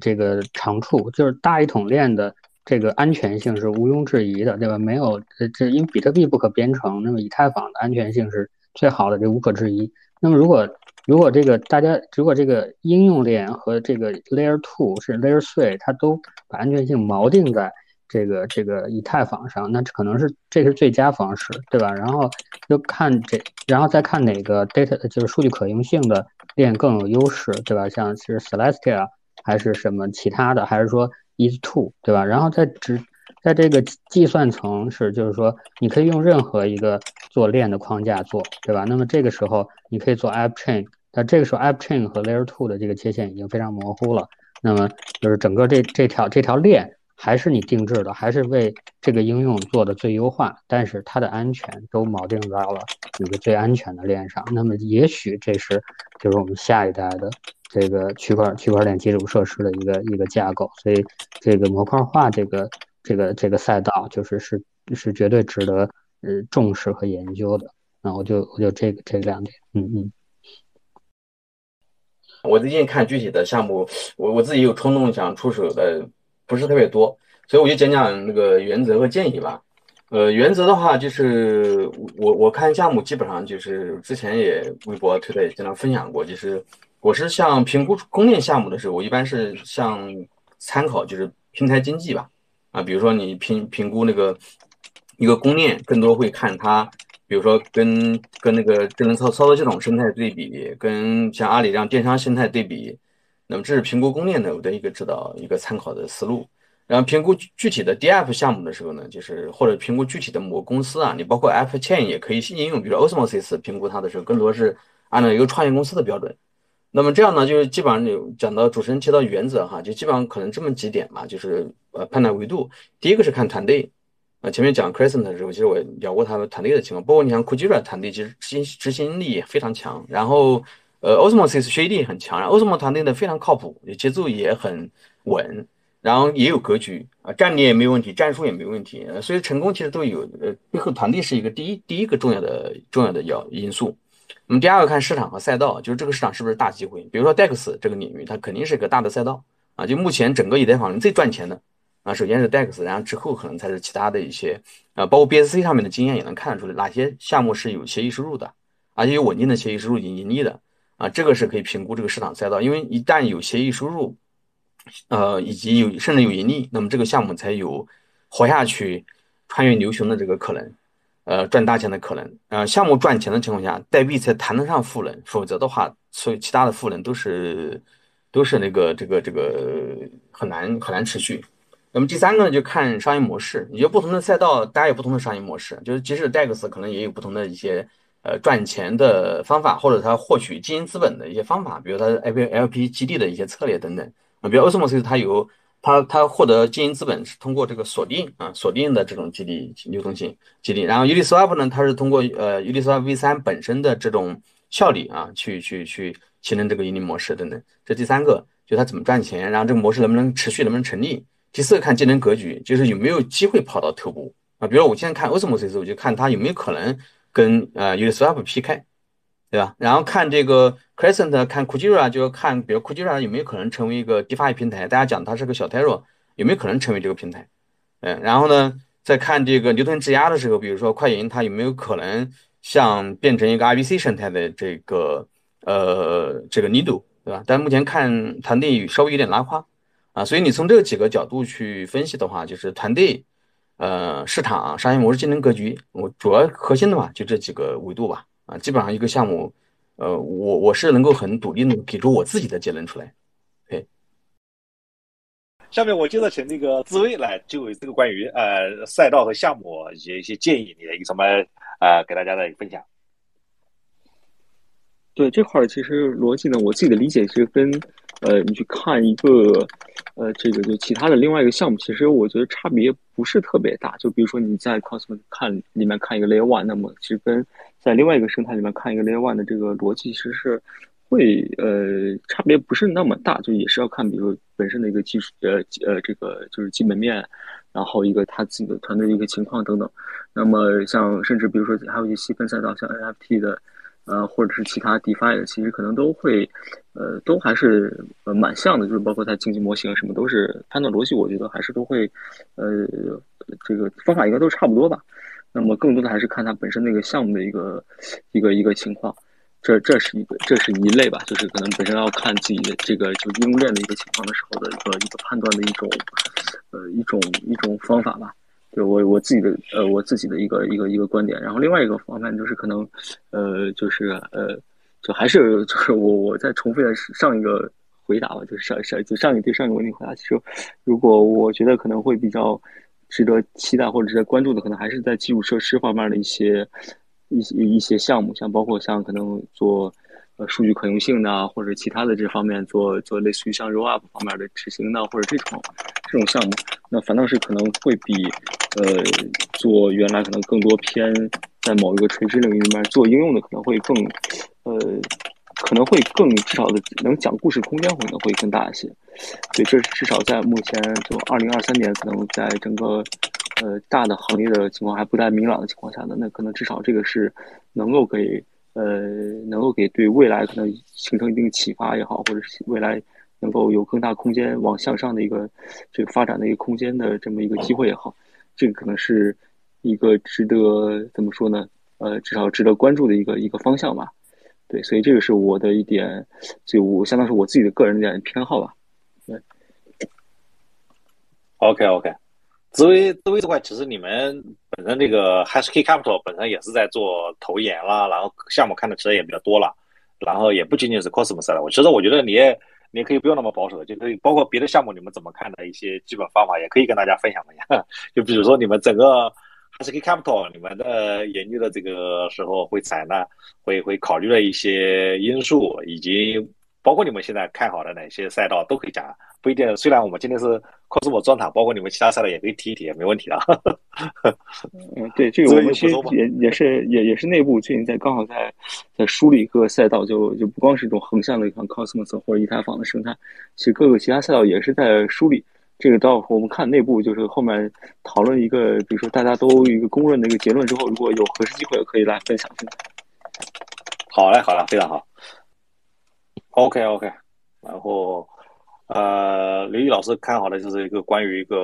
这个长处，就是大一统链的这个安全性是毋庸置疑的，对吧？没有，这这因为比特币不可编程，那么以太坊的安全性是最好的，这无可置疑。那么如果如果这个大家，如果这个应用链和这个 Layer Two 是 Layer Three，它都把安全性锚定在这个这个以太坊上，那可能是这是最佳方式，对吧？然后就看这，然后再看哪个 data 就是数据可用性的链更有优势，对吧？像是 Celestia 还是什么其他的，还是说 Is Two，对吧？然后在只在这个计算层是，就是说你可以用任何一个做链的框架做，对吧？那么这个时候你可以做 App Chain，那这个时候 App Chain 和 Layer Two 的这个界限已经非常模糊了。那么就是整个这这条这条链还是你定制的，还是为这个应用做的最优化，但是它的安全都锚定到了一个最安全的链上。那么也许这是就是我们下一代的这个区块区块链基础设施的一个一个架构。所以这个模块化这个。这个这个赛道就是是是绝对值得呃重视和研究的，那我就我就这个这两点，嗯嗯。我最近看具体的项目，我我自己有冲动想出手的不是特别多，所以我就讲讲那个原则和建议吧。呃，原则的话就是我我看项目基本上就是之前也微博推特也经常分享过，就是我是像评估公链项目的时候，我一般是像参考就是平台经济吧。啊，比如说你评评估那个一个公链，更多会看它，比如说跟跟那个智能操操作系统生态对比，跟像阿里这样电商生态对比，那么这是评估公链的我的一个指导一个参考的思路。然后评估具体的 DF 项目的时候呢，就是或者评估具体的某公司啊，你包括 App Chain 也可以应用，比如 Osmosis 评估它的时候，更多是按照一个创业公司的标准。那么这样呢，就是基本上有讲到主持人提到原则哈，就基本上可能这么几点嘛，就是呃判断维度。第一个是看团队，啊前面讲 Crescent 的时候，其实我聊过他们团队的情况，包括你像 Kujira 团队，其实执行执行力非常强，然后呃 Osmosis 学习力很强，然后 Osmo 团队呢非常靠谱，节奏也很稳，然后也有格局啊，战略也没有问题，战术也没问题，所以成功其实都有呃背后团队是一个第一第一个重要的重要的要因素。我们第二个看市场和赛道，就是这个市场是不是大机会？比如说 DEX 这个领域，它肯定是一个大的赛道啊。就目前整个以太坊最赚钱的啊，首先是 DEX，然后之后可能才是其他的一些啊，包括 BSC 上面的经验也能看得出来，哪些项目是有协议收入的，而且有稳定的协议收入、盈盈利的啊，这个是可以评估这个市场赛道。因为一旦有协议收入，呃，以及有甚至有盈利，那么这个项目才有活下去。穿越牛熊的这个可能，呃，赚大钱的可能，呃，项目赚钱的情况下，代币才谈得上赋能，否则的话，所有其他的赋能都是都是那个这个这个很难很难持续。那么第三个呢，就看商业模式，你觉得不同的赛道，大家有不同的商业模式，就是即使 DEX 可能也有不同的一些呃赚钱的方法，或者它获取经营资本的一些方法，比如它 LP LP 基地的一些策略等等。啊，比如 Osmos 它有。它它获得经营资本是通过这个锁定啊锁定的这种激励流动性激励，然后 Uniswap 呢，它是通过呃 Uniswap V3 本身的这种效率啊去去去形成这个盈利模式等等。这第三个就它怎么赚钱，然后这个模式能不能持续，能不能成立？第四个看竞争格局，就是有没有机会跑到头部啊？比如我现在看 Osmos，我就看它有没有可能跟呃 Uniswap PK。对吧？然后看这个 Crescent，看 Kujira，就看比如 Kujira 有没有可能成为一个 DeFi 平台？大家讲它是个小 Terra，有没有可能成为这个平台？嗯，然后呢，再看这个牛顿质押的时候，比如说快银，它有没有可能像变成一个 IBC 生态的这个呃这个 Nido，对吧？但目前看团队稍微有点拉胯啊，所以你从这几个角度去分析的话，就是团队、呃市场、商业模式、竞争格局，我主要核心的话就这几个维度吧。啊，基本上一个项目，呃，我我是能够很笃定的给出我自己的结论出来。对，下面我接着请那个紫薇来就这个关于呃赛道和项目以及一些建议，你的一个什么呃给大家的分享。对这块儿其实逻辑呢，我自己的理解是跟呃你去看一个呃这个就其他的另外一个项目，其实我觉得差别不是特别大。就比如说你在 Cosmos 看里面看一个 Layer One，那么其实跟在另外一个生态里面看一个 Layer One 的这个逻辑，其实是会呃差别不是那么大，就也是要看比如本身的一个技术呃呃这个就是基本面，然后一个他自己的团队的一个情况等等。那么像甚至比如说还有一些细分赛道，像 NFT 的呃或者是其他 DeFi 的，其实可能都会呃都还是呃蛮像的，就是包括它经济模型什么都是判断逻辑，我觉得还是都会呃这个方法应该都差不多吧。那么更多的还是看它本身那个项目的一个一个一个情况，这这是一个这是一类吧，就是可能本身要看自己的这个就应用链的一个情况的时候的一个一个判断的一种呃一种一种方法吧，就我我自己的呃我自己的一个一个一个观点。然后另外一个方面就是可能呃就是呃就还是就是我我再重复一下上一个回答吧，就是上上就上一对上一个问题回答，其实如果我觉得可能会比较。值得期待或者值得关注的，可能还是在基础设施方面的一些一些一些项目，像包括像可能做呃数据可用性呢，或者其他的这方面做做类似于像 roll up 方面的执行呢，或者这种这种项目，那反倒是可能会比呃做原来可能更多偏在某一个垂直领域里面做应用的，可能会更呃。可能会更至少的能讲故事空间可能会更大一些，所以这至少在目前就二零二三年，可能在整个呃大的行业的情况还不太明朗的情况下呢，那可能至少这个是能够给呃能够给对未来可能形成一定启发也好，或者是未来能够有更大空间往向上的一个这个发展的一个空间的这么一个机会也好，这个可能是一个值得怎么说呢？呃，至少值得关注的一个一个方向吧。对，所以这个是我的一点，就我相当是我自己的个人的点偏好吧。对，OK OK，紫薇紫薇这块，其实你们本身这个 h a s k y Capital 本身也是在做投研啦，然后项目看的其实也比较多了，然后也不仅仅是 Cosmos 了。我其实我觉得你也你可以不用那么保守，就可以包括别的项目，你们怎么看的一些基本方法，也可以跟大家分享分享。[laughs] 就比如说你们整个。还是 K Capital，你们的研究的这个时候会采纳，会会考虑的一些因素，以及包括你们现在看好的哪些赛道都可以讲，不一定。虽然我们今天是 Cosmo 专场，包括你们其他赛道也可以提一提，也没问题的。[laughs] 嗯，对，这个我们其实也也是也也是内部最近在刚好在在梳理各个赛道，就就不光是这种横向的像 Cosmos 或者以太坊的生态，其实各个其他赛道也是在梳理。这个到我们看内部，就是后面讨论一个，比如说大家都一个公认的一个结论之后，如果有合适机会，可以来分享分享。好嘞，好嘞，非常好。OK OK，然后呃，刘毅老师看好的就是一个关于一个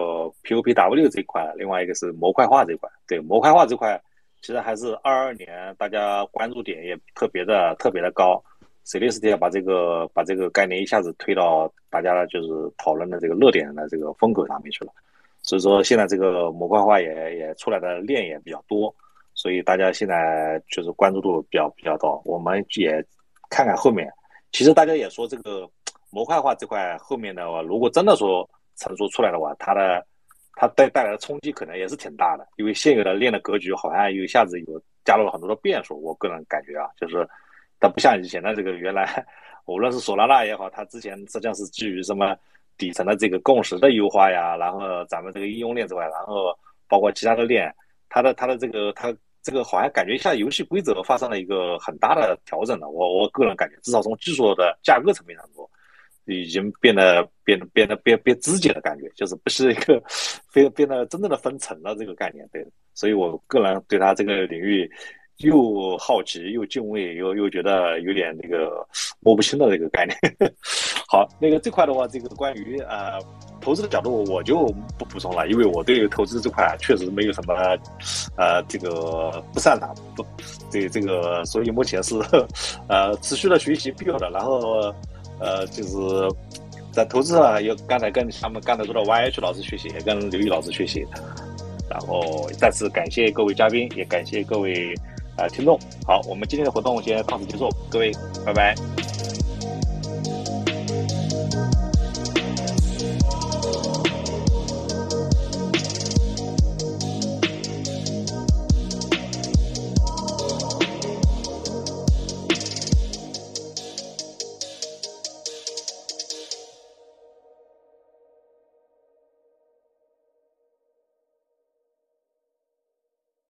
POPW 这一块，另外一个是模块化这一块。对模块化这块，其实还是二二年大家关注点也特别的特别的高。c e l e s t 要把这个把这个概念一下子推到大家就是讨论的这个热点的这个风口上面去了，所以说现在这个模块化也也出来的链也比较多，所以大家现在就是关注度比较比较高。我们也看看后面，其实大家也说这个模块化这块后面的话，如果真的说成熟出来的话，它的它带带来的冲击可能也是挺大的，因为现有的链的格局好像又一下子有加入了很多的变数。我个人感觉啊，就是它不像以前的这个原来，无论是索拉纳也好，它之前实际上是基于什么？底层的这个共识的优化呀，然后咱们这个应用链之外，然后包括其他的链，它的它的这个它这个好像感觉一下游戏规则发生了一个很大的调整了。我我个人感觉，至少从技术的架构层面上说，已经变得变得变得变变肢解的感觉，就是不是一个 [laughs] 非变得真正的分层了这个概念。对，所以我个人对他这个领域。又好奇又敬畏，又又觉得有点那个摸不清的这个概念。[laughs] 好，那个这块的话，这个关于呃投资的角度，我就不补充了，因为我对投资这块确实没有什么呃这个不擅长，不对这个，所以目前是呃持续的学习必要的。然后呃就是在投资上，有刚才跟他们刚才说的 YH 老师学习，也跟刘毅老师学习。然后再次感谢各位嘉宾，也感谢各位。呃，听众好，我们今天的活动先到此结束，各位，拜拜。